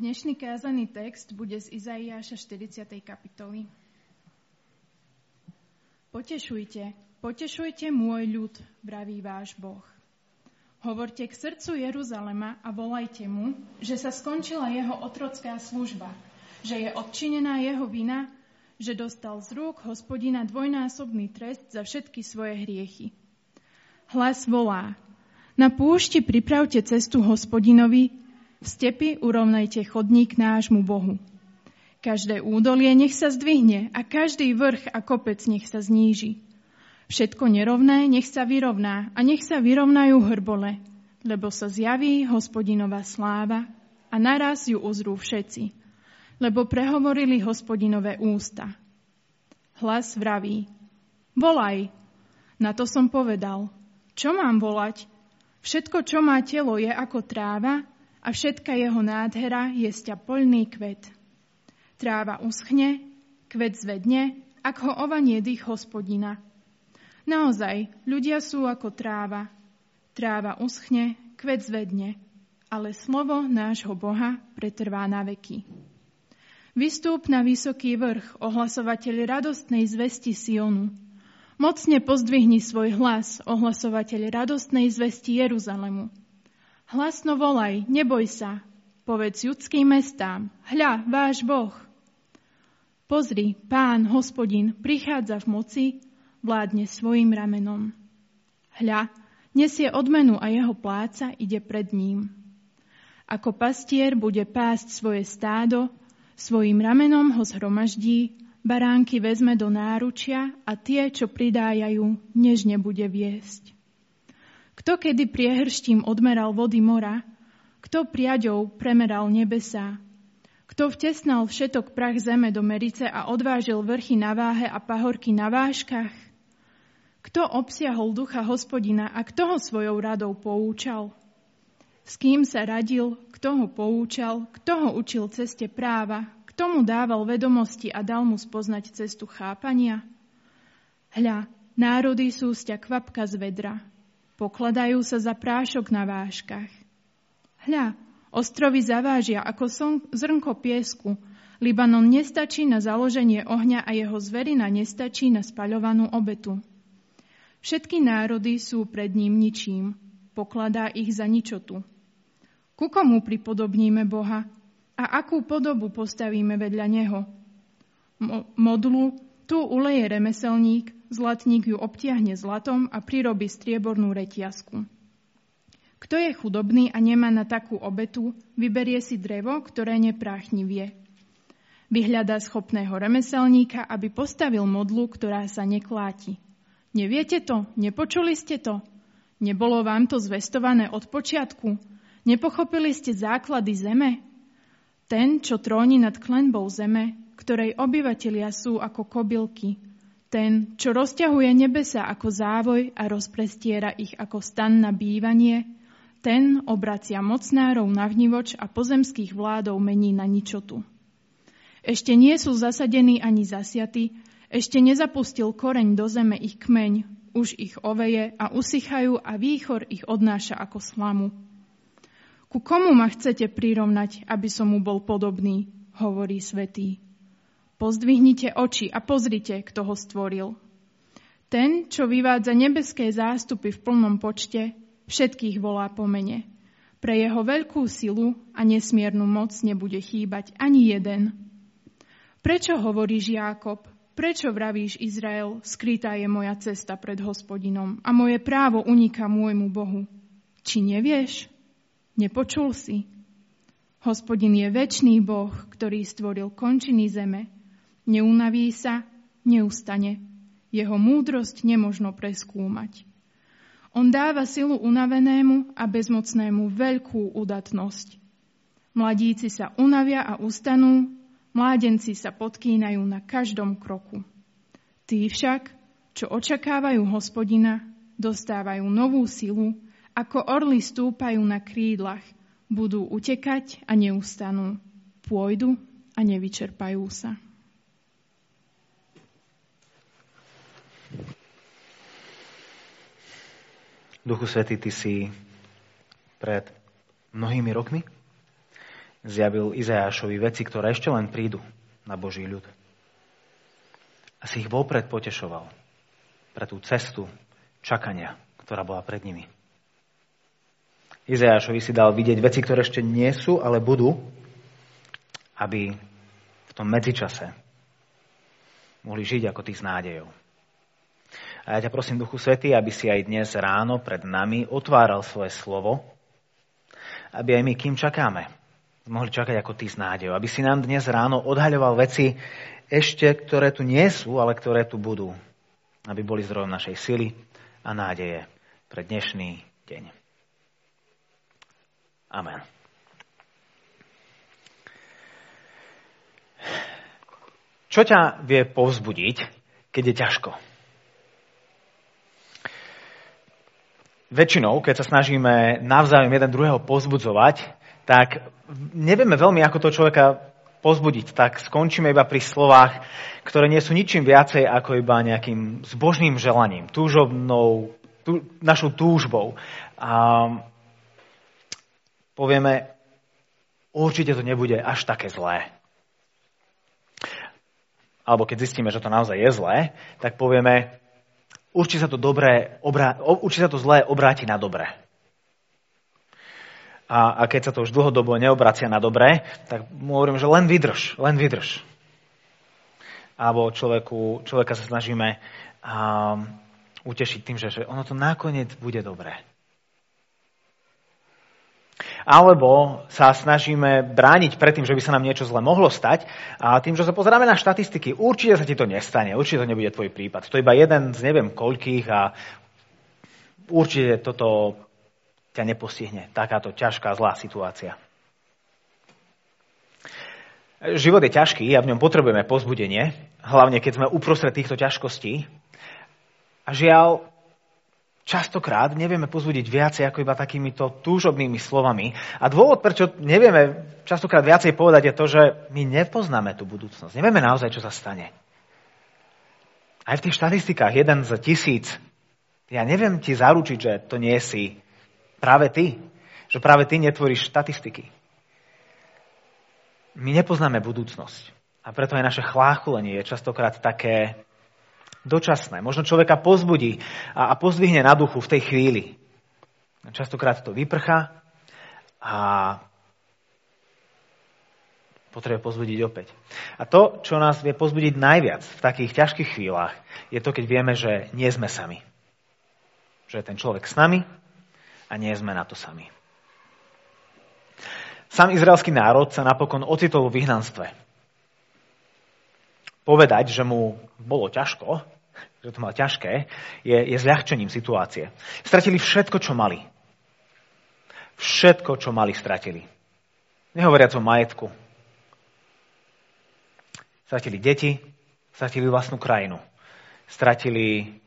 Dnešný kázaný text bude z Izaiáša 40. kapitoly. Potešujte, potešujte môj ľud, vraví váš Boh. Hovorte k srdcu Jeruzalema a volajte mu, že sa skončila jeho otrocká služba, že je odčinená jeho vina, že dostal z rúk hospodina dvojnásobný trest za všetky svoje hriechy. Hlas volá, na púšti pripravte cestu hospodinovi, v stepi urovnajte chodník nášmu Bohu. Každé údolie nech sa zdvihne a každý vrch a kopec nech sa zníži. Všetko nerovné nech sa vyrovná a nech sa vyrovnajú hrbole, lebo sa zjaví hospodinová sláva a naraz ju uzrú všetci, lebo prehovorili hospodinové ústa. Hlas vraví, volaj. Na to som povedal, čo mám volať? Všetko, čo má telo, je ako tráva a všetka jeho nádhera je poľný kvet. Tráva uschne, kvet zvedne, ak ho ovanie dých hospodina. Naozaj, ľudia sú ako tráva. Tráva uschne, kvet zvedne, ale slovo nášho Boha pretrvá na veky. Vystúp na vysoký vrch, ohlasovateľ radostnej zvesti Sionu. Mocne pozdvihni svoj hlas, ohlasovateľ radostnej zvesti Jeruzalemu. Hlasno volaj, neboj sa, povedz judským mestám, hľa, váš Boh. Pozri, pán, hospodin, prichádza v moci, vládne svojim ramenom. Hľa, nesie odmenu a jeho pláca ide pred ním. Ako pastier bude pásť svoje stádo, svojim ramenom ho zhromaždí, baránky vezme do náručia a tie, čo pridájajú, nežne bude viesť. Kto kedy priehrštím odmeral vody mora, kto priaďou premeral nebesá, kto vtesnal všetok prach zeme do merice a odvážil vrchy na váhe a pahorky na váškach? Kto obsiahol ducha hospodina a kto ho svojou radou poučal? S kým sa radil, kto ho poučal, kto ho učil ceste práva, kto mu dával vedomosti a dal mu spoznať cestu chápania? Hľa, národy sú sťa kvapka z vedra, pokladajú sa za prášok na váškach. Hľa, ostrovy zavážia ako zrnko piesku, Libanon nestačí na založenie ohňa a jeho zverina nestačí na spaľovanú obetu. Všetky národy sú pred ním ničím, pokladá ich za ničotu. Ku komu pripodobníme Boha a akú podobu postavíme vedľa Neho? Mo- modlu tu uleje remeselník, zlatník ju obtiahne zlatom a prirobí striebornú reťazku. Kto je chudobný a nemá na takú obetu, vyberie si drevo, ktoré nepráchnivie. Vyhľadá schopného remeselníka, aby postavil modlu, ktorá sa nekláti. Neviete to? Nepočuli ste to? Nebolo vám to zvestované od počiatku? Nepochopili ste základy zeme? Ten, čo tróni nad klenbou zeme, ktorej obyvatelia sú ako kobylky, ten, čo rozťahuje nebesa ako závoj a rozprestiera ich ako stan na bývanie, ten obracia mocnárov na vnivoč a pozemských vládov mení na ničotu. Ešte nie sú zasadení ani zasiatí, ešte nezapustil koreň do zeme ich kmeň, už ich oveje a usychajú a výchor ich odnáša ako slamu. Ku komu ma chcete prirovnať, aby som mu bol podobný, hovorí svetý. Pozdvihnite oči a pozrite, kto ho stvoril. Ten, čo vyvádza nebeské zástupy v plnom počte, všetkých volá po mene. Pre jeho veľkú silu a nesmiernu moc nebude chýbať ani jeden. Prečo hovoríš Jákob? Prečo vravíš Izrael? Skrytá je moja cesta pred hospodinom a moje právo uniká môjmu Bohu. Či nevieš? Nepočul si? Hospodin je väčší Boh, ktorý stvoril končiny zeme Neunaví sa, neustane. Jeho múdrosť nemožno preskúmať. On dáva silu unavenému a bezmocnému veľkú udatnosť. Mladíci sa unavia a ustanú, mládenci sa podkýnajú na každom kroku. Tí však, čo očakávajú hospodina, dostávajú novú silu, ako orly stúpajú na krídlach, budú utekať a neustanú, pôjdu a nevyčerpajú sa. Duchu Svety, Ty si pred mnohými rokmi zjavil Izajášovi veci, ktoré ešte len prídu na Boží ľud. A si ich vopred potešoval pre tú cestu čakania, ktorá bola pred nimi. Izajášovi si dal vidieť veci, ktoré ešte nie sú, ale budú, aby v tom medzičase mohli žiť ako tí s nádejou. A ja ťa prosím, Duchu Svety, aby si aj dnes ráno pred nami otváral svoje slovo, aby aj my, kým čakáme, mohli čakať ako ty s nádejou. Aby si nám dnes ráno odhaľoval veci ešte, ktoré tu nie sú, ale ktoré tu budú. Aby boli zdrojom našej sily a nádeje pre dnešný deň. Amen. Čo ťa vie povzbudiť, keď je ťažko? Väčšinou, keď sa snažíme navzájom jeden druhého pozbudzovať, tak nevieme veľmi, ako to človeka pozbudiť. Tak skončíme iba pri slovách, ktoré nie sú ničím viacej ako iba nejakým zbožným želaním, túžobnou, tú, našou túžbou. A povieme, určite to nebude až také zlé. Alebo keď zistíme, že to naozaj je zlé, tak povieme, určite sa to, dobré, obrá, určite sa to zlé obráti na dobré. A, a keď sa to už dlhodobo neobracia na dobré, tak mu hovorím, že len vydrž, len vydrž. Alebo človeku, človeka sa snažíme um, utešiť tým, že, že ono to nakoniec bude dobré. Alebo sa snažíme brániť pred tým, že by sa nám niečo zle mohlo stať a tým, že sa pozeráme na štatistiky, určite sa ti to nestane, určite to nebude tvoj prípad. To je iba jeden z neviem koľkých a určite toto ťa nepostihne. Takáto ťažká, zlá situácia. Život je ťažký a v ňom potrebujeme pozbudenie, hlavne keď sme uprostred týchto ťažkostí. A žiaľ, častokrát nevieme pozbudiť viacej ako iba takýmito túžobnými slovami. A dôvod, prečo nevieme častokrát viacej povedať, je to, že my nepoznáme tú budúcnosť. Nevieme naozaj, čo sa stane. Aj v tých štatistikách, jeden z tisíc, ja neviem ti zaručiť, že to nie si práve ty. Že práve ty netvoríš štatistiky. My nepoznáme budúcnosť. A preto aj naše chláchulenie je častokrát také dočasné. Možno človeka pozbudí a, a pozdvihne na duchu v tej chvíli. Častokrát to vyprcha a potrebuje pozbudiť opäť. A to, čo nás vie pozbudiť najviac v takých ťažkých chvíľach, je to, keď vieme, že nie sme sami. Že je ten človek s nami a nie sme na to sami. Sam izraelský národ sa napokon ocitol v vyhnanstve povedať, že mu bolo ťažko, že to mal ťažké, je, je zľahčením situácie. Stratili všetko, čo mali. Všetko, čo mali, stratili. Nehovoriac o majetku. Stratili deti, stratili vlastnú krajinu. Stratili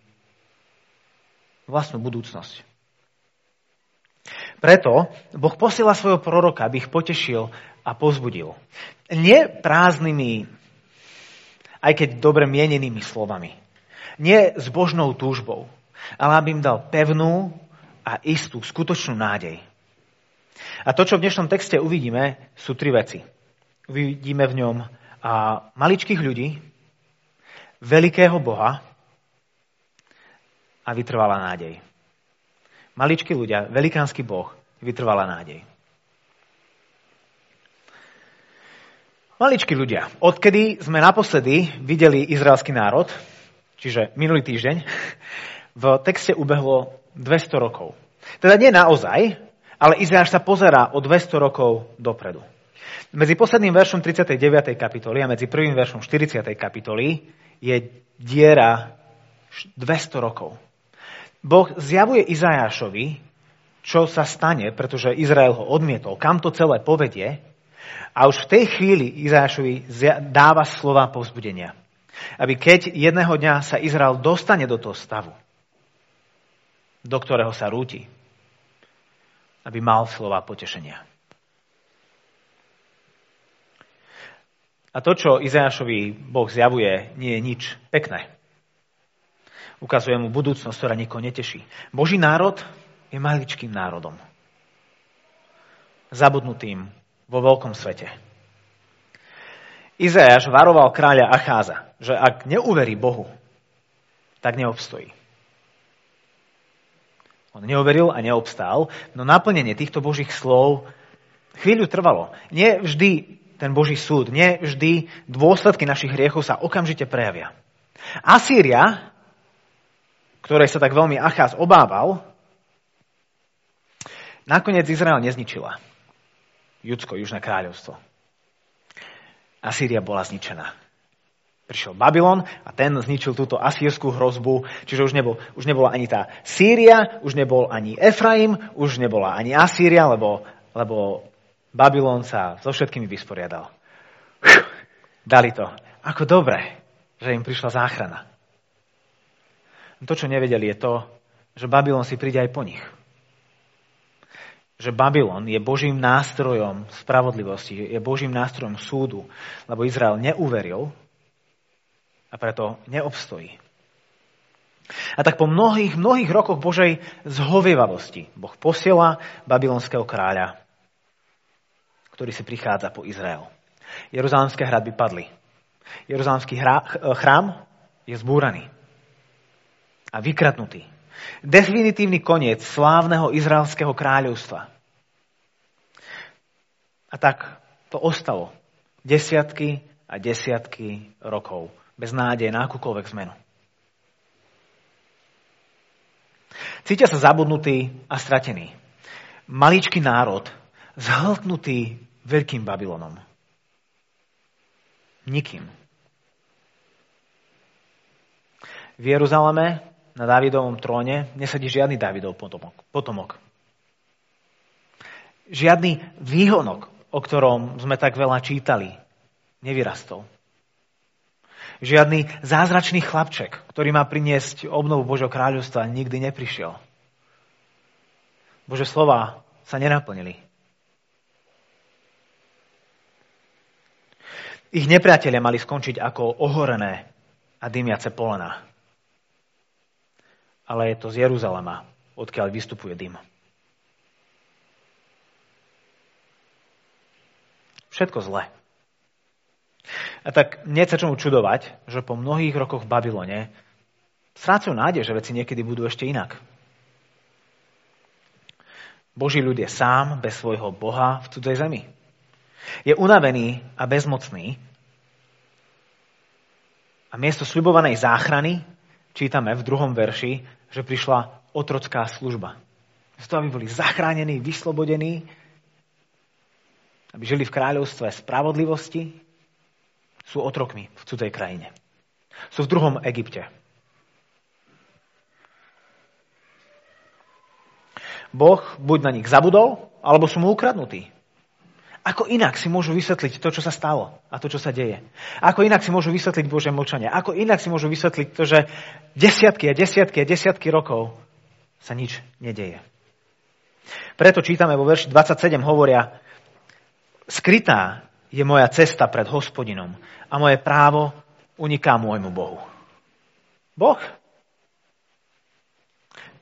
vlastnú budúcnosť. Preto Boh posiela svojho proroka, aby ich potešil a pozbudil. Nie prázdnymi aj keď dobre mienenými slovami. Nie s božnou túžbou, ale aby im dal pevnú a istú, skutočnú nádej. A to, čo v dnešnom texte uvidíme, sú tri veci. Uvidíme v ňom a maličkých ľudí, veľkého Boha a vytrvalá nádej. Maličkí ľudia, velikánsky Boh, vytrvalá nádej. Maličkí ľudia, odkedy sme naposledy videli izraelský národ, čiže minulý týždeň, v texte ubehlo 200 rokov. Teda nie naozaj, ale Izáš sa pozerá o 200 rokov dopredu. Medzi posledným veršom 39. kapitoly a medzi prvým veršom 40. kapitoly je diera 200 rokov. Boh zjavuje Izajášovi, čo sa stane, pretože Izrael ho odmietol, kam to celé povedie, a už v tej chvíli Izášovi dáva slova povzbudenia. Aby keď jedného dňa sa Izrael dostane do toho stavu, do ktorého sa rúti, aby mal slova potešenia. A to, čo Izášovi Boh zjavuje, nie je nič pekné. Ukazuje mu budúcnosť, ktorá nikoho neteší. Boží národ je maličkým národom. Zabudnutým vo veľkom svete. Izajáš varoval kráľa Acháza, že ak neuverí Bohu, tak neobstojí. On neuveril a neobstál, no naplnenie týchto Božích slov chvíľu trvalo. Nie vždy ten Boží súd, nie vždy dôsledky našich hriechov sa okamžite prejavia. Asýria, ktorej sa tak veľmi Acház obával, nakoniec Izrael nezničila. Judsko, Južné kráľovstvo. Asýria bola zničená. Prišiel Babylon a ten zničil túto asýrskú hrozbu, čiže už, nebol, už nebola ani tá Sýria, už nebol ani Efraim, už nebola ani Asýria, lebo, lebo Babylon sa so všetkými vysporiadal. Uf, dali to. Ako dobre, že im prišla záchrana. To, čo nevedeli, je to, že Babylon si príde aj po nich. Že Babylon je Božím nástrojom spravodlivosti, je Božím nástrojom súdu, lebo Izrael neuveril a preto neobstojí. A tak po mnohých, mnohých rokoch Božej zhovievavosti Boh posiela babylonského kráľa, ktorý si prichádza po Izrael. Jeruzalemské hradby padli. Jeruzalemský chrám je zbúraný a vykratnutý. Definitívny koniec slávneho izraelského kráľovstva. A tak to ostalo desiatky a desiatky rokov bez nádeje na akúkoľvek zmenu. Cítia sa zabudnutý a stratený. Maličký národ, zhltnutý veľkým Babylonom. Nikým. V Jeruzaleme na Davidovom tróne nesedí žiadny potomok. potomok. Žiadny výhonok, o ktorom sme tak veľa čítali, nevyrastol. Žiadny zázračný chlapček, ktorý má priniesť obnovu Božieho kráľovstva, nikdy neprišiel. Bože slova sa nenaplnili. Ich nepriatelia mali skončiť ako ohorené a dymiace polena. Ale je to z Jeruzalema, odkiaľ vystupuje dym. Všetko zle. A tak nie sa čomu čudovať, že po mnohých rokoch v Babylone strácajú nádej, že veci niekedy budú ešte inak. Boží ľud je sám, bez svojho Boha v cudzej zemi. Je unavený a bezmocný. A miesto sľubovanej záchrany čítame v druhom verši, že prišla otrocká služba. Z toho, aby boli zachránení, vyslobodení, aby žili v kráľovstve spravodlivosti, sú otrokmi v cudzej krajine. Sú v druhom Egypte. Boh buď na nich zabudol, alebo sú mu ukradnutí. Ako inak si môžu vysvetliť to, čo sa stalo a to, čo sa deje? Ako inak si môžu vysvetliť Bože mlčanie? Ako inak si môžu vysvetliť to, že desiatky a desiatky a desiatky rokov sa nič nedeje? Preto čítame vo verši 27 hovoria, skrytá je moja cesta pred hospodinom a moje právo uniká môjmu Bohu. Boh?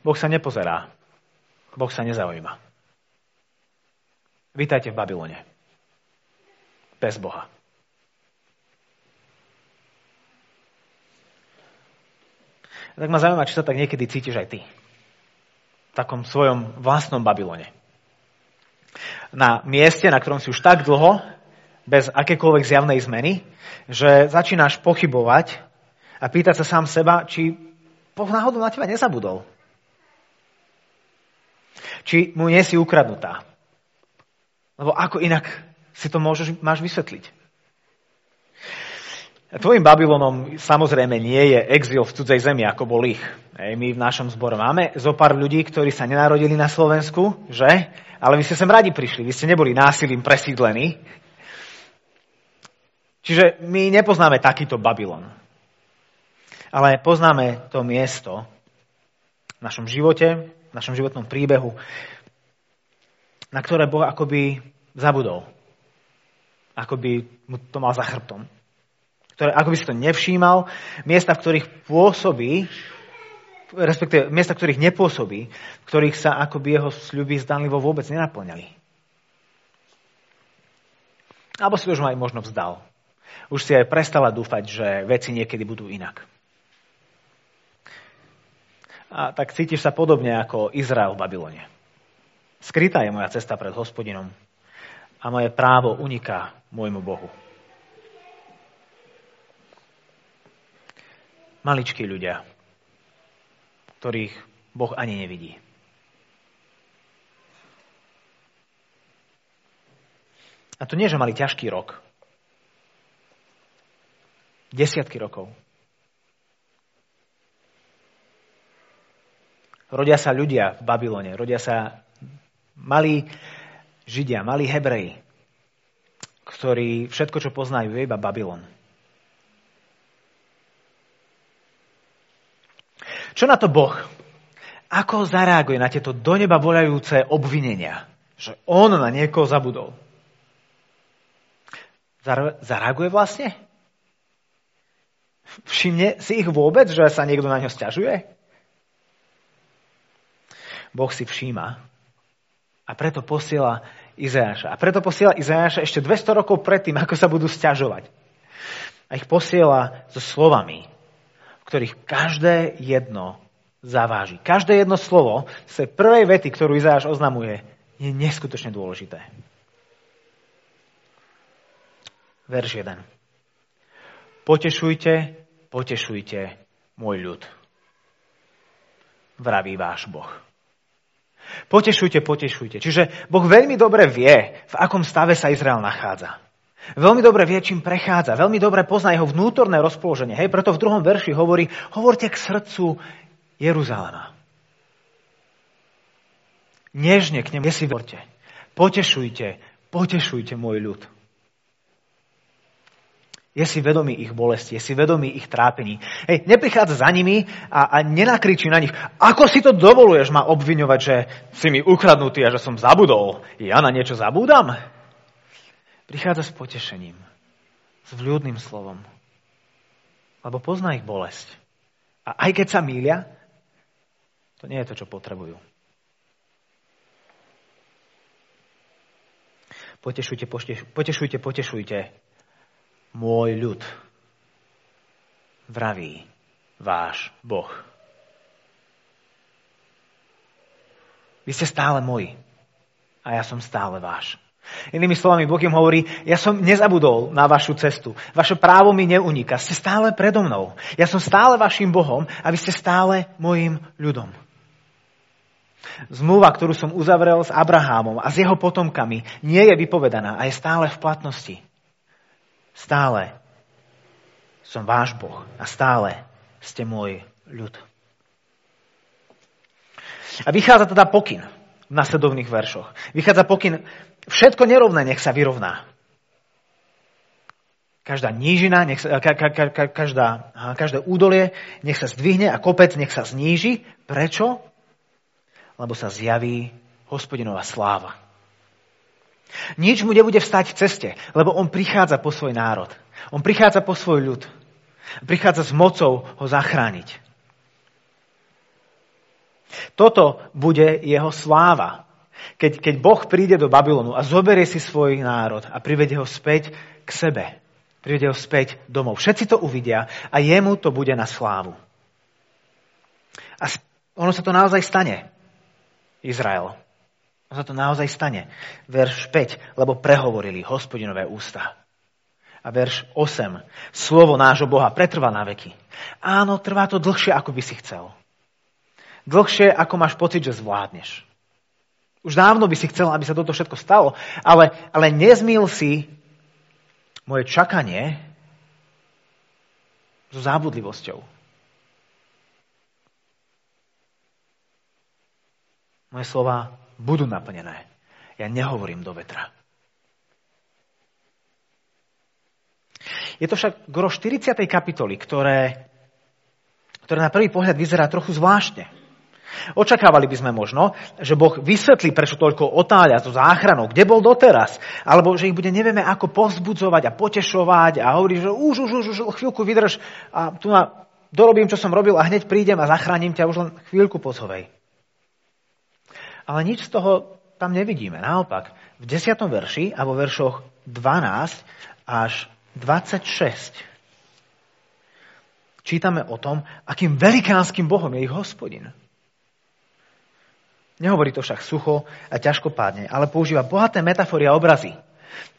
Boh sa nepozerá. Boh sa nezaujíma. Vítajte v Babylone. Bez Boha. Tak ma zaujíma, či sa tak niekedy cítiš aj ty. V takom svojom vlastnom Babylone. Na mieste, na ktorom si už tak dlho, bez akékoľvek zjavnej zmeny, že začínaš pochybovať a pýtať sa sám seba, či Boh náhodou na teba nezabudol. Či mu nie si ukradnutá. Lebo ako inak si to môžeš, máš vysvetliť? Tvojim Babylonom samozrejme nie je exil v cudzej zemi, ako bol ich. My v našom zbore máme zo pár ľudí, ktorí sa nenarodili na Slovensku, že? Ale vy ste sem radi prišli, vy ste neboli násilím presídlení, Čiže my nepoznáme takýto Babylon. Ale poznáme to miesto v našom živote, v našom životnom príbehu, na ktoré Boh akoby zabudol. Akoby mu to mal za chrbtom. Ktoré, ako by si to nevšímal, miesta, v ktorých pôsobí, respektíve miesta, ktorých nepôsobí, v ktorých sa akoby jeho sľuby zdanlivo vôbec nenaplňali. Alebo si už aj možno vzdal. Už si aj prestala dúfať, že veci niekedy budú inak. A tak cítiš sa podobne ako Izrael v Babylone. Skrytá je moja cesta pred hospodinom a moje právo uniká môjmu Bohu. Maličkí ľudia, ktorých Boh ani nevidí. A to nie, že mali ťažký rok. Desiatky rokov. Rodia sa ľudia v Babylone, rodia sa malí Židia, malí Hebreji, ktorí všetko, čo poznajú, je iba Babylon. Čo na to Boh? Ako zareaguje na tieto do neba voľajúce obvinenia? Že on na niekoho zabudol. Zareaguje vlastne? Všimne si ich vôbec, že sa niekto na ňo stiažuje? Boh si všíma a preto posiela Izajaša. A preto posiela Izajaša ešte 200 rokov predtým, ako sa budú stiažovať. A ich posiela so slovami, ktorých každé jedno zaváži. Každé jedno slovo z prvej vety, ktorú Izajaš oznamuje, je neskutočne dôležité. verš 1. Potešujte, potešujte môj ľud. Vraví váš Boh. Potešujte, potešujte. Čiže Boh veľmi dobre vie, v akom stave sa Izrael nachádza. Veľmi dobre vie, čím prechádza. Veľmi dobre pozná jeho vnútorné rozpoloženie. Hej, preto v druhom verši hovorí, hovorte k srdcu Jeruzalema. Nežne k nemu si vorte. Potešujte, potešujte môj ľud. Je si vedomý ich bolesti, je si vedomý ich trápení. Hej, neprichádza za nimi a, a nenakričí na nich, ako si to dovoluješ ma obviňovať, že si mi ukradnutý a že som zabudol. Ja na niečo zabúdam? Prichádza s potešením, s vľúdnym slovom, lebo pozná ich bolesť. A aj keď sa mília, to nie je to, čo potrebujú. Potešujte, potešujte, potešujte môj ľud, vraví váš Boh. Vy ste stále moji a ja som stále váš. Inými slovami, Boh im hovorí, ja som nezabudol na vašu cestu. Vaše právo mi neuniká. Ste stále predo mnou. Ja som stále vašim Bohom a vy ste stále mojim ľudom. Zmluva, ktorú som uzavrel s Abrahámom a s jeho potomkami, nie je vypovedaná a je stále v platnosti. Stále som váš Boh a stále ste môj ľud. A vychádza teda pokyn v nasledovných veršoch. Vychádza pokyn, všetko nerovné nech sa vyrovná. Každá nížina, nech sa, ka, ka, ka, každá, každé údolie nech sa zdvihne a kopec nech sa zníži. Prečo? Lebo sa zjaví hospodinová sláva. Nič mu nebude vstať v ceste, lebo on prichádza po svoj národ. On prichádza po svoj ľud. Prichádza s mocou ho zachrániť. Toto bude jeho sláva. Keď, keď Boh príde do Babylonu a zoberie si svoj národ a privedie ho späť k sebe. Privedie ho späť domov. Všetci to uvidia a jemu to bude na slávu. A ono sa to naozaj stane. Izrael. A sa to naozaj stane. Verš 5, lebo prehovorili hospodinové ústa. A verš 8, slovo nášho Boha pretrvá na veky. Áno, trvá to dlhšie, ako by si chcel. Dlhšie, ako máš pocit, že zvládneš. Už dávno by si chcel, aby sa toto všetko stalo, ale, ale nezmil si moje čakanie so zábudlivosťou. Moje slova budú naplnené. Ja nehovorím do vetra. Je to však gro 40. kapitoly, ktoré, ktoré na prvý pohľad vyzerá trochu zvláštne. Očakávali by sme možno, že Boh vysvetlí, prečo toľko otáľa so záchranou, kde bol doteraz, alebo že ich bude nevieme ako povzbudzovať a potešovať a hovorí, že už, už, už, už chvíľku vydrž a tu na, dorobím, čo som robil a hneď prídem a zachránim ťa už len chvíľku pozhovej. Ale nič z toho tam nevidíme. Naopak, v 10. verši a vo veršoch 12 až 26 čítame o tom, akým velikánskym Bohom je ich hospodin. Nehovorí to však sucho a ťažkopádne, ale používa bohaté metafory a obrazy.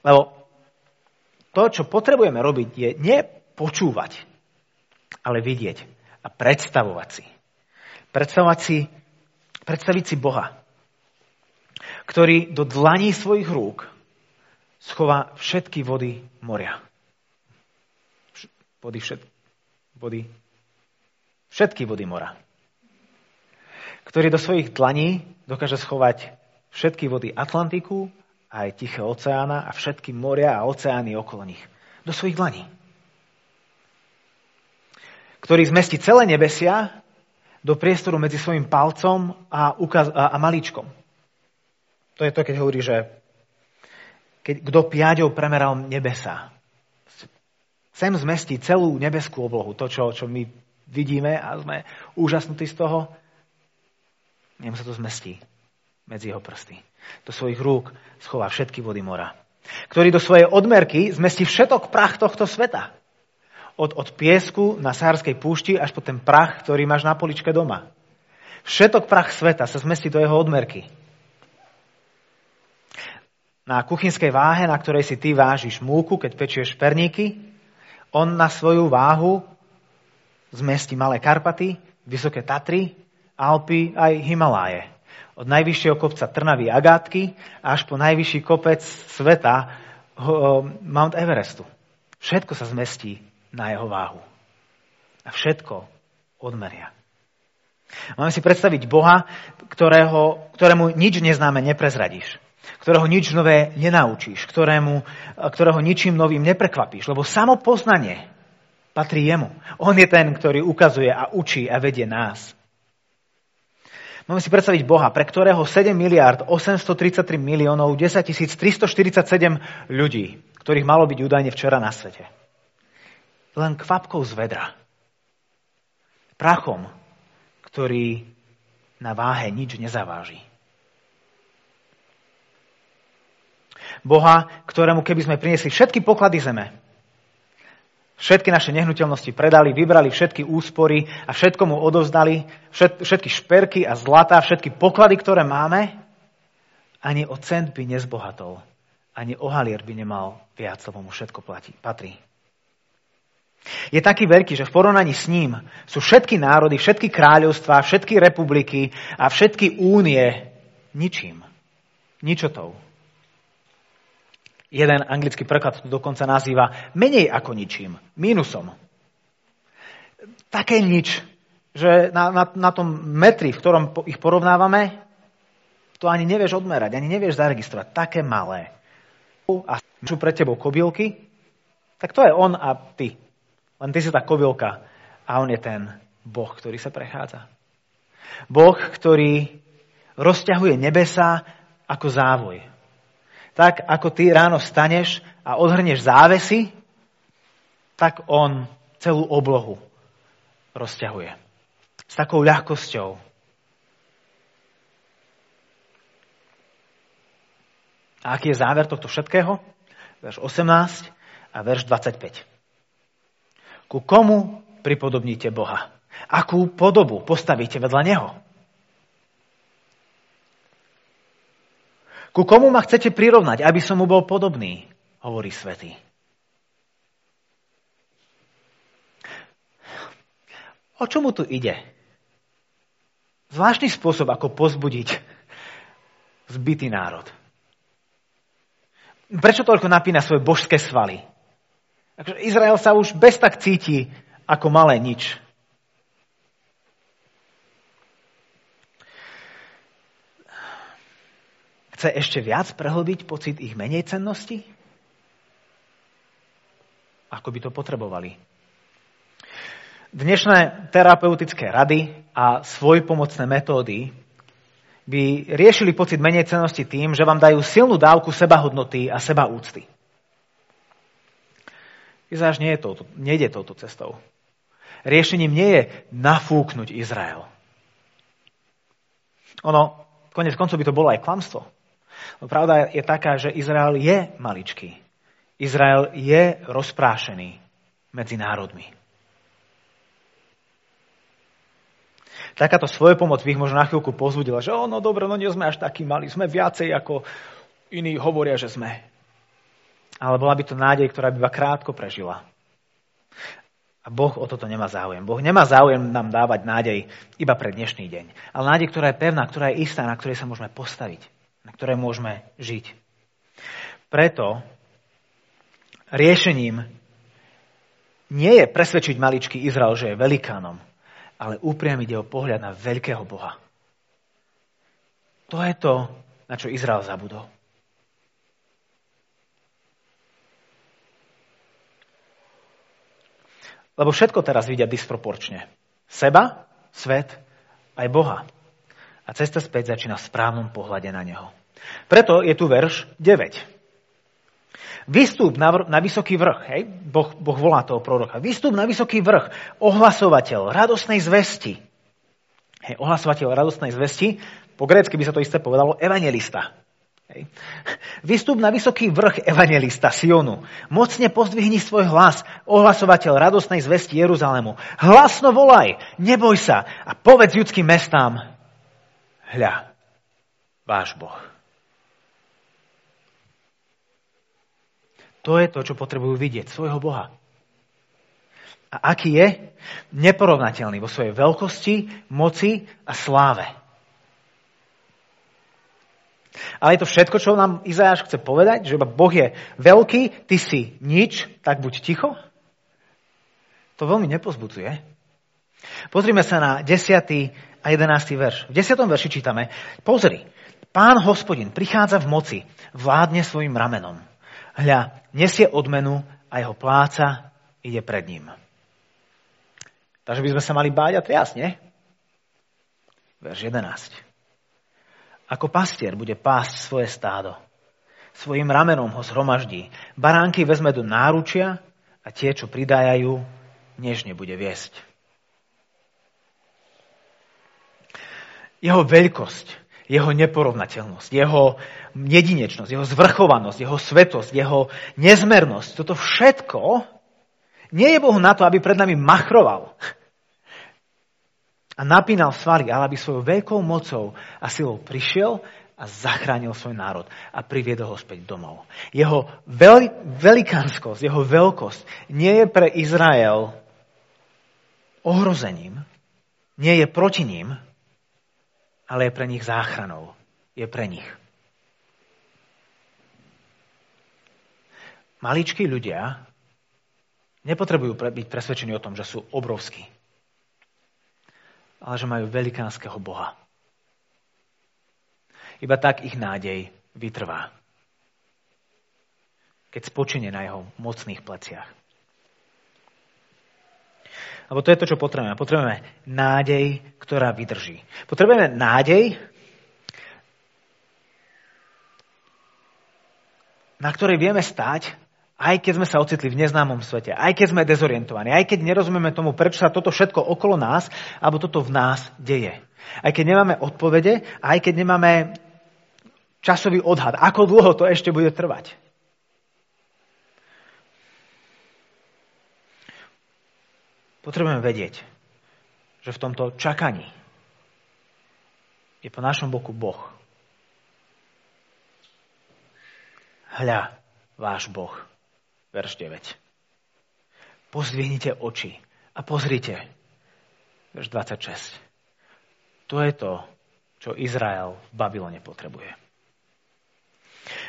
Lebo to, čo potrebujeme robiť, je nepočúvať, ale vidieť a predstavovať si. Predstavovať si, predstaviť si Boha, ktorý do dlaní svojich rúk schová všetky vody moria. Vody, všet, vody, všetky vody mora. Ktorý do svojich dlaní dokáže schovať všetky vody Atlantiku, aj Tiché oceána a všetky moria a oceány okolo nich. Do svojich dlaní. Ktorý zmestí celé nebesia do priestoru medzi svojim palcom a, ukaz- a, a. To je to, keď hovorí, že keď, kto piaďou premeral nebesa. Sem zmestí celú nebeskú oblohu, to, čo, čo my vidíme a sme úžasnutí z toho. Nemu sa to zmestí medzi jeho prsty. Do svojich rúk schová všetky vody mora. Ktorý do svojej odmerky zmestí všetok prach tohto sveta. Od, od piesku na sárskej púšti až po ten prach, ktorý máš na poličke doma. Všetok prach sveta sa zmestí do jeho odmerky na kuchynskej váhe, na ktorej si ty vážiš múku, keď pečieš perníky, on na svoju váhu zmestí Malé Karpaty, Vysoké Tatry, Alpy aj Himaláje. Od najvyššieho kopca Trnavy Agátky až po najvyšší kopec sveta Mount Everestu. Všetko sa zmestí na jeho váhu. A všetko odmeria. Máme si predstaviť Boha, ktorého, ktorému nič neznáme neprezradíš ktorého nič nové nenaučíš, ktorému, ktorého ničím novým neprekvapíš, lebo samo poznanie patrí jemu. On je ten, ktorý ukazuje a učí a vedie nás. Máme si predstaviť Boha, pre ktorého 7 miliard 833 miliónov 10 347 ľudí, ktorých malo byť údajne včera na svete. Len kvapkou z vedra. Prachom, ktorý na váhe nič nezaváži. Boha, ktorému keby sme priniesli všetky poklady zeme, všetky naše nehnuteľnosti predali, vybrali všetky úspory a všetko mu odovzdali, všetky šperky a zlata, všetky poklady, ktoré máme, ani o cent by nezbohatol, ani o halier by nemal viac, lebo mu všetko platí, patrí. Je taký veľký, že v porovnaní s ním sú všetky národy, všetky kráľovstvá, všetky republiky a všetky únie ničím. Ničotou. Jeden anglický preklad to dokonca nazýva menej ako ničím, mínusom. Také nič, že na, na, na tom metri, v ktorom ich porovnávame, to ani nevieš odmerať, ani nevieš zaregistrovať. Také malé. A sú pred tebou kobylky, tak to je on a ty. Len ty si tá kobylka a on je ten Boh, ktorý sa prechádza. Boh, ktorý rozťahuje nebesa ako závoj tak ako ty ráno staneš a odhrneš závesy, tak on celú oblohu rozťahuje. S takou ľahkosťou. A aký je záver tohto všetkého? Verš 18 a verš 25. Ku komu pripodobníte Boha? Akú podobu postavíte vedľa Neho? Ku komu ma chcete prirovnať, aby som mu bol podobný, hovorí svätý. O čomu tu ide? Zvláštny spôsob, ako pozbudiť zbytý národ. Prečo toľko napína svoje božské svaly? Izrael sa už bez tak cíti ako malé nič. Chce ešte viac prehlbiť pocit ich menej cennosti? Ako by to potrebovali? Dnešné terapeutické rady a svojpomocné metódy by riešili pocit menej cennosti tým, že vám dajú silnú dávku sebahodnoty a seba úcty. Izáš nie je touto, nejde touto cestou. Riešením nie je nafúknuť Izrael. Ono, konec koncov by to bolo aj klamstvo. Pravda je taká, že Izrael je maličký. Izrael je rozprášený medzi národmi. Takáto svoje pomoc by ich možno na chvíľku pozudila, že o, no dobre, no nie sme až takí mali, sme viacej ako iní hovoria, že sme. Ale bola by to nádej, ktorá by iba krátko prežila. A Boh o toto nemá záujem. Boh nemá záujem nám dávať nádej iba pre dnešný deň. Ale nádej, ktorá je pevná, ktorá je istá, na ktorej sa môžeme postaviť, na ktorej môžeme žiť. Preto riešením nie je presvedčiť maličký Izrael, že je velikánom, ale upriamiť jeho pohľad na veľkého Boha. To je to, na čo Izrael zabudol. Lebo všetko teraz vidia disproporčne. Seba, svet, aj Boha. A cesta späť začína v správnom pohľade na Neho. Preto je tu verš 9. Vystúp na, vr- na vysoký vrch, hej? Boh, boh volá toho proroka. Vystúp na vysoký vrch, ohlasovateľ radosnej zvesti. Hej, ohlasovateľ radosnej zvesti, po grécky by sa to isté povedalo, evangelista. Hej. Vystúp na vysoký vrch evangelista Sionu. Mocne pozdvihni svoj hlas, ohlasovateľ radosnej zvesti Jeruzalému. Hlasno volaj, neboj sa a povedz ľudským mestám, hľa, váš Boh. To je to, čo potrebujú vidieť, svojho Boha. A aký je? Neporovnateľný vo svojej veľkosti, moci a sláve. Ale je to všetko, čo nám Izajáš chce povedať, že Boh je veľký, ty si nič, tak buď ticho? To veľmi nepozbudzuje. Pozrime sa na 10. a 11. verš. V 10. verši čítame, pozri, pán hospodin prichádza v moci, vládne svojim ramenom. Hľa, nesie odmenu a jeho pláca ide pred ním. Takže by sme sa mali báť a triasť, nie? Verš 11. Ako pastier bude pásť svoje stádo. Svojim ramenom ho zhromaždí. Baránky vezme do náručia a tie, čo pridájajú, nežne bude viesť. Jeho veľkosť jeho neporovnateľnosť, jeho jedinečnosť, jeho zvrchovanosť, jeho svetosť, jeho nezmernosť. Toto všetko nie je Bohu na to, aby pred nami machroval a napínal svaly, ale aby svojou veľkou mocou a silou prišiel a zachránil svoj národ a priviedol ho späť domov. Jeho velikánskosť, jeho veľkosť nie je pre Izrael ohrozením, nie je proti ním, ale je pre nich záchranou. Je pre nich. Maličkí ľudia nepotrebujú byť presvedčení o tom, že sú obrovskí, ale že majú velikánskeho Boha. Iba tak ich nádej vytrvá, keď spočine na jeho mocných pleciach. Lebo to je to, čo potrebujeme. Potrebujeme nádej, ktorá vydrží. Potrebujeme nádej, na ktorej vieme stáť, aj keď sme sa ocitli v neznámom svete, aj keď sme dezorientovaní, aj keď nerozumieme tomu, prečo sa toto všetko okolo nás, alebo toto v nás deje. Aj keď nemáme odpovede, aj keď nemáme časový odhad, ako dlho to ešte bude trvať. Potrebujeme vedieť, že v tomto čakaní je po našom boku Boh. Hľa, váš Boh. Verš 9. Pozdvihnite oči a pozrite. Verš 26. To je to, čo Izrael v Babylone potrebuje.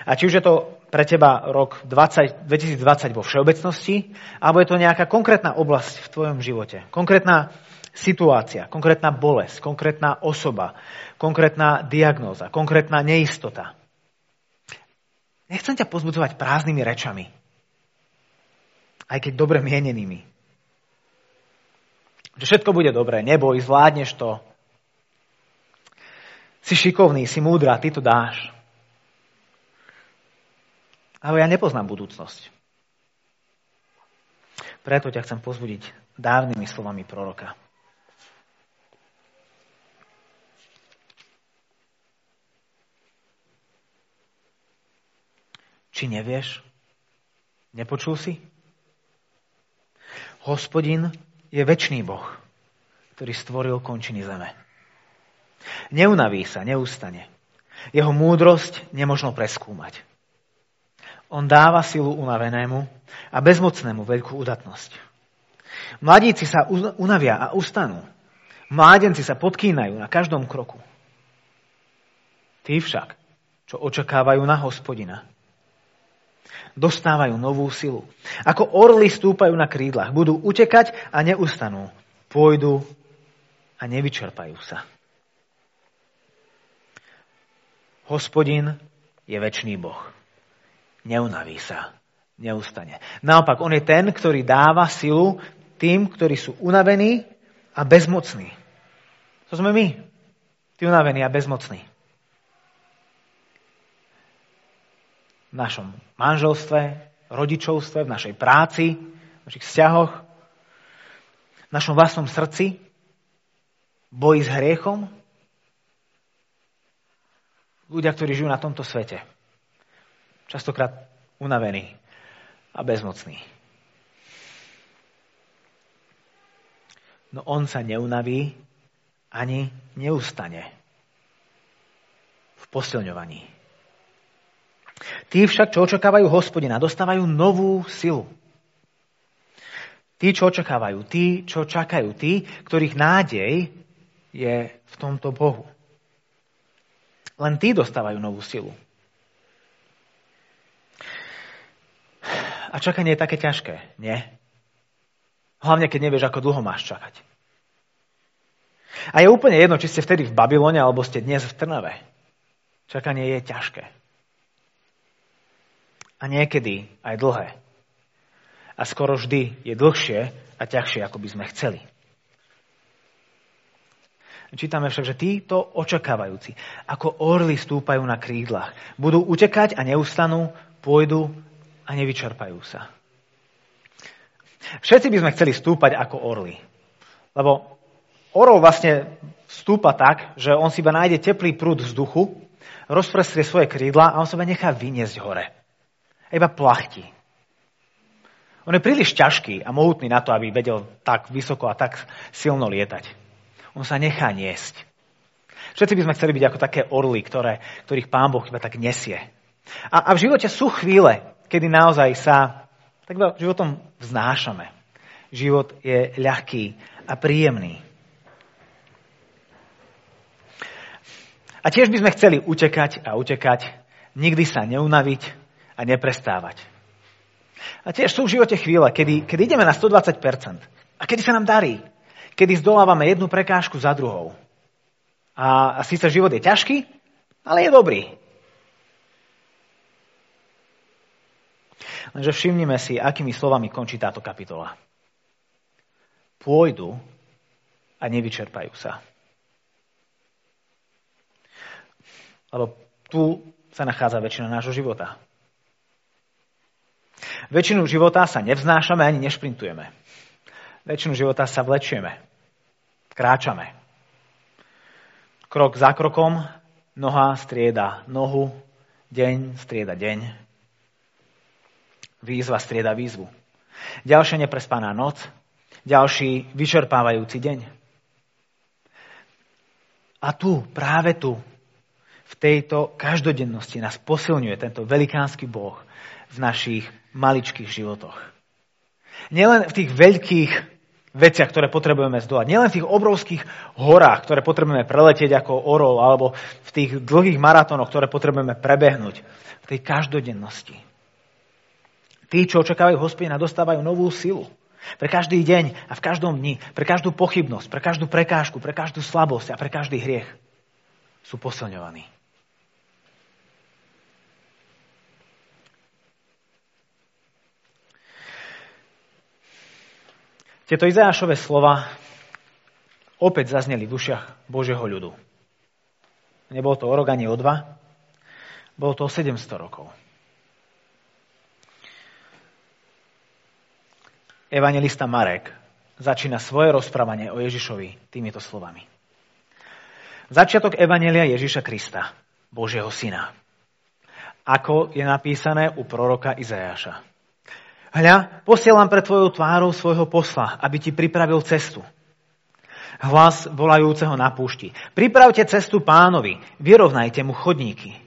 A či už je to pre teba rok 20, 2020 vo všeobecnosti, alebo je to nejaká konkrétna oblasť v tvojom živote, konkrétna situácia, konkrétna bolesť, konkrétna osoba, konkrétna diagnóza, konkrétna neistota. Nechcem ťa pozbudzovať prázdnymi rečami, aj keď dobre mienenými. Že všetko bude dobré, neboj, zvládneš to. Si šikovný, si múdra, ty to dáš. Ale ja nepoznám budúcnosť. Preto ťa chcem pozbudiť dávnymi slovami proroka. Či nevieš? Nepočul si? Hospodin je väčší Boh, ktorý stvoril končiny zeme. Neunaví sa, neustane. Jeho múdrosť nemožno preskúmať. On dáva silu unavenému a bezmocnému veľkú udatnosť. Mladíci sa unavia a ustanú. Mládenci sa podkýnajú na každom kroku. Tí však, čo očakávajú na hospodina, dostávajú novú silu. Ako orly stúpajú na krídlach, budú utekať a neustanú. Pôjdu a nevyčerpajú sa. Hospodin je väčší Boh. Neunaví sa, neustane. Naopak, on je ten, ktorý dáva silu tým, ktorí sú unavení a bezmocní. To sme my, tí unavení a bezmocní. v našom manželstve, rodičovstve, v našej práci, v našich vzťahoch, v našom vlastnom srdci, boji s hriechom. Ľudia, ktorí žijú na tomto svete. Častokrát unavení a bezmocní. No on sa neunaví ani neustane v posilňovaní. Tí však, čo očakávajú hospodina, dostávajú novú silu. Tí, čo očakávajú, tí, čo čakajú, tí, ktorých nádej je v tomto Bohu. Len tí dostávajú novú silu. A čakanie je také ťažké, nie? Hlavne, keď nevieš, ako dlho máš čakať. A je úplne jedno, či ste vtedy v Babylone, alebo ste dnes v Trnave. Čakanie je ťažké a niekedy aj dlhé. A skoro vždy je dlhšie a ťažšie, ako by sme chceli. Čítame však, že títo očakávajúci, ako orly stúpajú na krídlach, budú utekať a neustanú, pôjdu a nevyčerpajú sa. Všetci by sme chceli stúpať ako orly. Lebo orol vlastne stúpa tak, že on si iba nájde teplý prúd vzduchu, rozprestrie svoje krídla a on sa nechá vyniesť hore iba plachti. On je príliš ťažký a mohutný na to, aby vedel tak vysoko a tak silno lietať. On sa nechá niesť. Všetci by sme chceli byť ako také orly, ktoré, ktorých pán Boh iba tak nesie. A, a v živote sú chvíle, kedy naozaj sa tak životom vznášame. Život je ľahký a príjemný. A tiež by sme chceli utekať a utekať, nikdy sa neunaviť, a neprestávať. A tiež sú v živote chvíle, kedy, kedy ideme na 120% a kedy sa nám darí. Kedy zdolávame jednu prekážku za druhou. A, a síce život je ťažký, ale je dobrý. Lenže všimnime si, akými slovami končí táto kapitola. Pôjdu a nevyčerpajú sa. Lebo tu sa nachádza väčšina nášho života. Väčšinu života sa nevznášame ani nešprintujeme. Väčšinu života sa vlečieme. Kráčame. Krok za krokom noha strieda nohu, deň strieda deň. Výzva strieda výzvu. Ďalšia neprespaná noc, ďalší vyčerpávajúci deň. A tu, práve tu, v tejto každodennosti nás posilňuje tento velikánsky Boh v našich maličkých životoch. Nielen v tých veľkých veciach, ktoré potrebujeme zdolať. Nielen v tých obrovských horách, ktoré potrebujeme preletieť ako orol, alebo v tých dlhých maratónoch, ktoré potrebujeme prebehnúť. V tej každodennosti. Tí, čo očakávajú hospodina, dostávajú novú silu. Pre každý deň a v každom dni, pre každú pochybnosť, pre každú prekážku, pre každú slabosť a pre každý hriech sú posilňovaní. Tieto Izajášové slova opäť zazneli v dušiach Božieho ľudu. Nebolo to o rok ani o dva, bolo to o 700 rokov. Evangelista Marek začína svoje rozprávanie o Ježišovi týmito slovami. Začiatok Evangelia Ježiša Krista, Božieho syna. ako je napísané u proroka Izajaša. Hľa, posielam pre tvojou tvárou svojho posla, aby ti pripravil cestu. Hlas volajúceho na púšti. Pripravte cestu pánovi, vyrovnajte mu chodníky.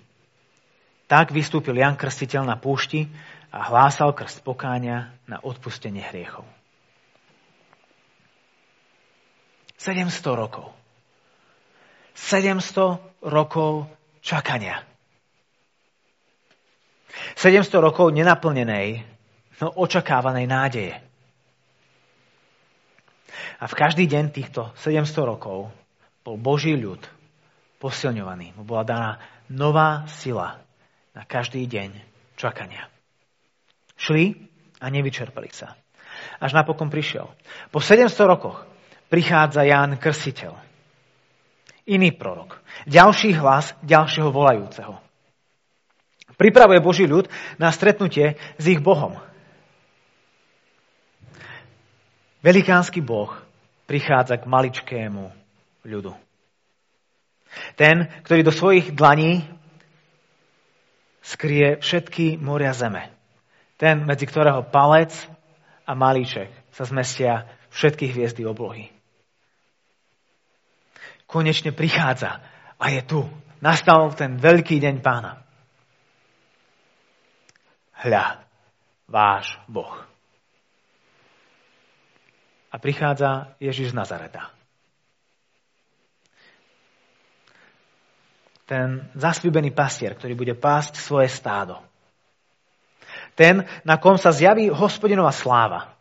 Tak vystúpil Jan Krstiteľ na púšti a hlásal krst pokáňa na odpustenie hriechov. 700 rokov. 700 rokov čakania. 700 rokov nenaplnenej, no očakávanej nádeje. A v každý deň týchto 700 rokov bol Boží ľud posilňovaný. Mu bola daná nová sila na každý deň čakania. Šli a nevyčerpali sa. Až napokon prišiel. Po 700 rokoch prichádza Ján Krsiteľ. Iný prorok. Ďalší hlas ďalšieho volajúceho. Pripravuje Boží ľud na stretnutie s ich Bohom. Velikánsky Boh prichádza k maličkému ľudu. Ten, ktorý do svojich dlaní skrie všetky moria zeme. Ten, medzi ktorého palec a malíček sa zmestia všetky hviezdy oblohy. Konečne prichádza a je tu. Nastal ten veľký deň pána hľa, váš Boh. A prichádza Ježiš z Nazareta. Ten zasľúbený pastier, ktorý bude pásť svoje stádo. Ten, na kom sa zjaví hospodinová sláva.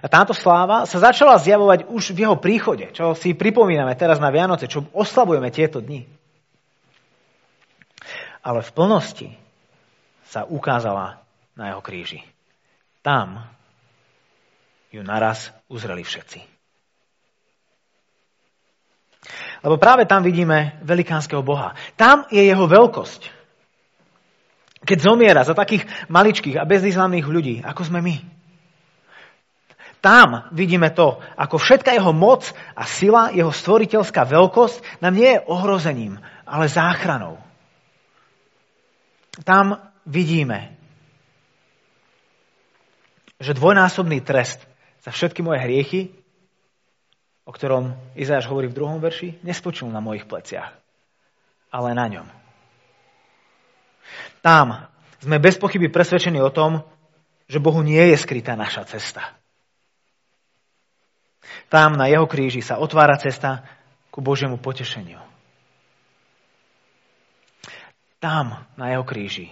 A táto sláva sa začala zjavovať už v jeho príchode, čo si pripomíname teraz na Vianoce, čo oslavujeme tieto dni. Ale v plnosti sa ukázala na jeho kríži. Tam ju naraz uzreli všetci. Lebo práve tam vidíme velikánskeho Boha. Tam je jeho veľkosť. Keď zomiera za takých maličkých a bezvýznamných ľudí, ako sme my. Tam vidíme to, ako všetka jeho moc a sila, jeho stvoriteľská veľkosť nám nie je ohrozením, ale záchranou. Tam vidíme, že dvojnásobný trest za všetky moje hriechy, o ktorom Izáš hovorí v druhom verši, nespočul na mojich pleciach, ale na ňom. Tam sme bez pochyby presvedčení o tom, že Bohu nie je skrytá naša cesta. Tam na jeho kríži sa otvára cesta ku Božiemu potešeniu. Tam na jeho kríži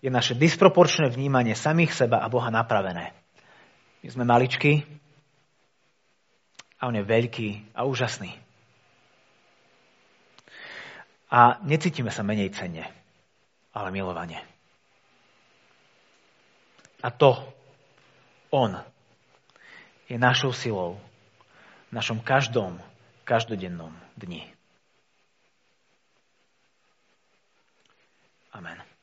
je naše disproporčné vnímanie samých seba a Boha napravené. My sme maličky a on je veľký a úžasný. A necítime sa menej cenne, ale milovanie. A to on je našou silou v našom každom, každodennom dni. Amen.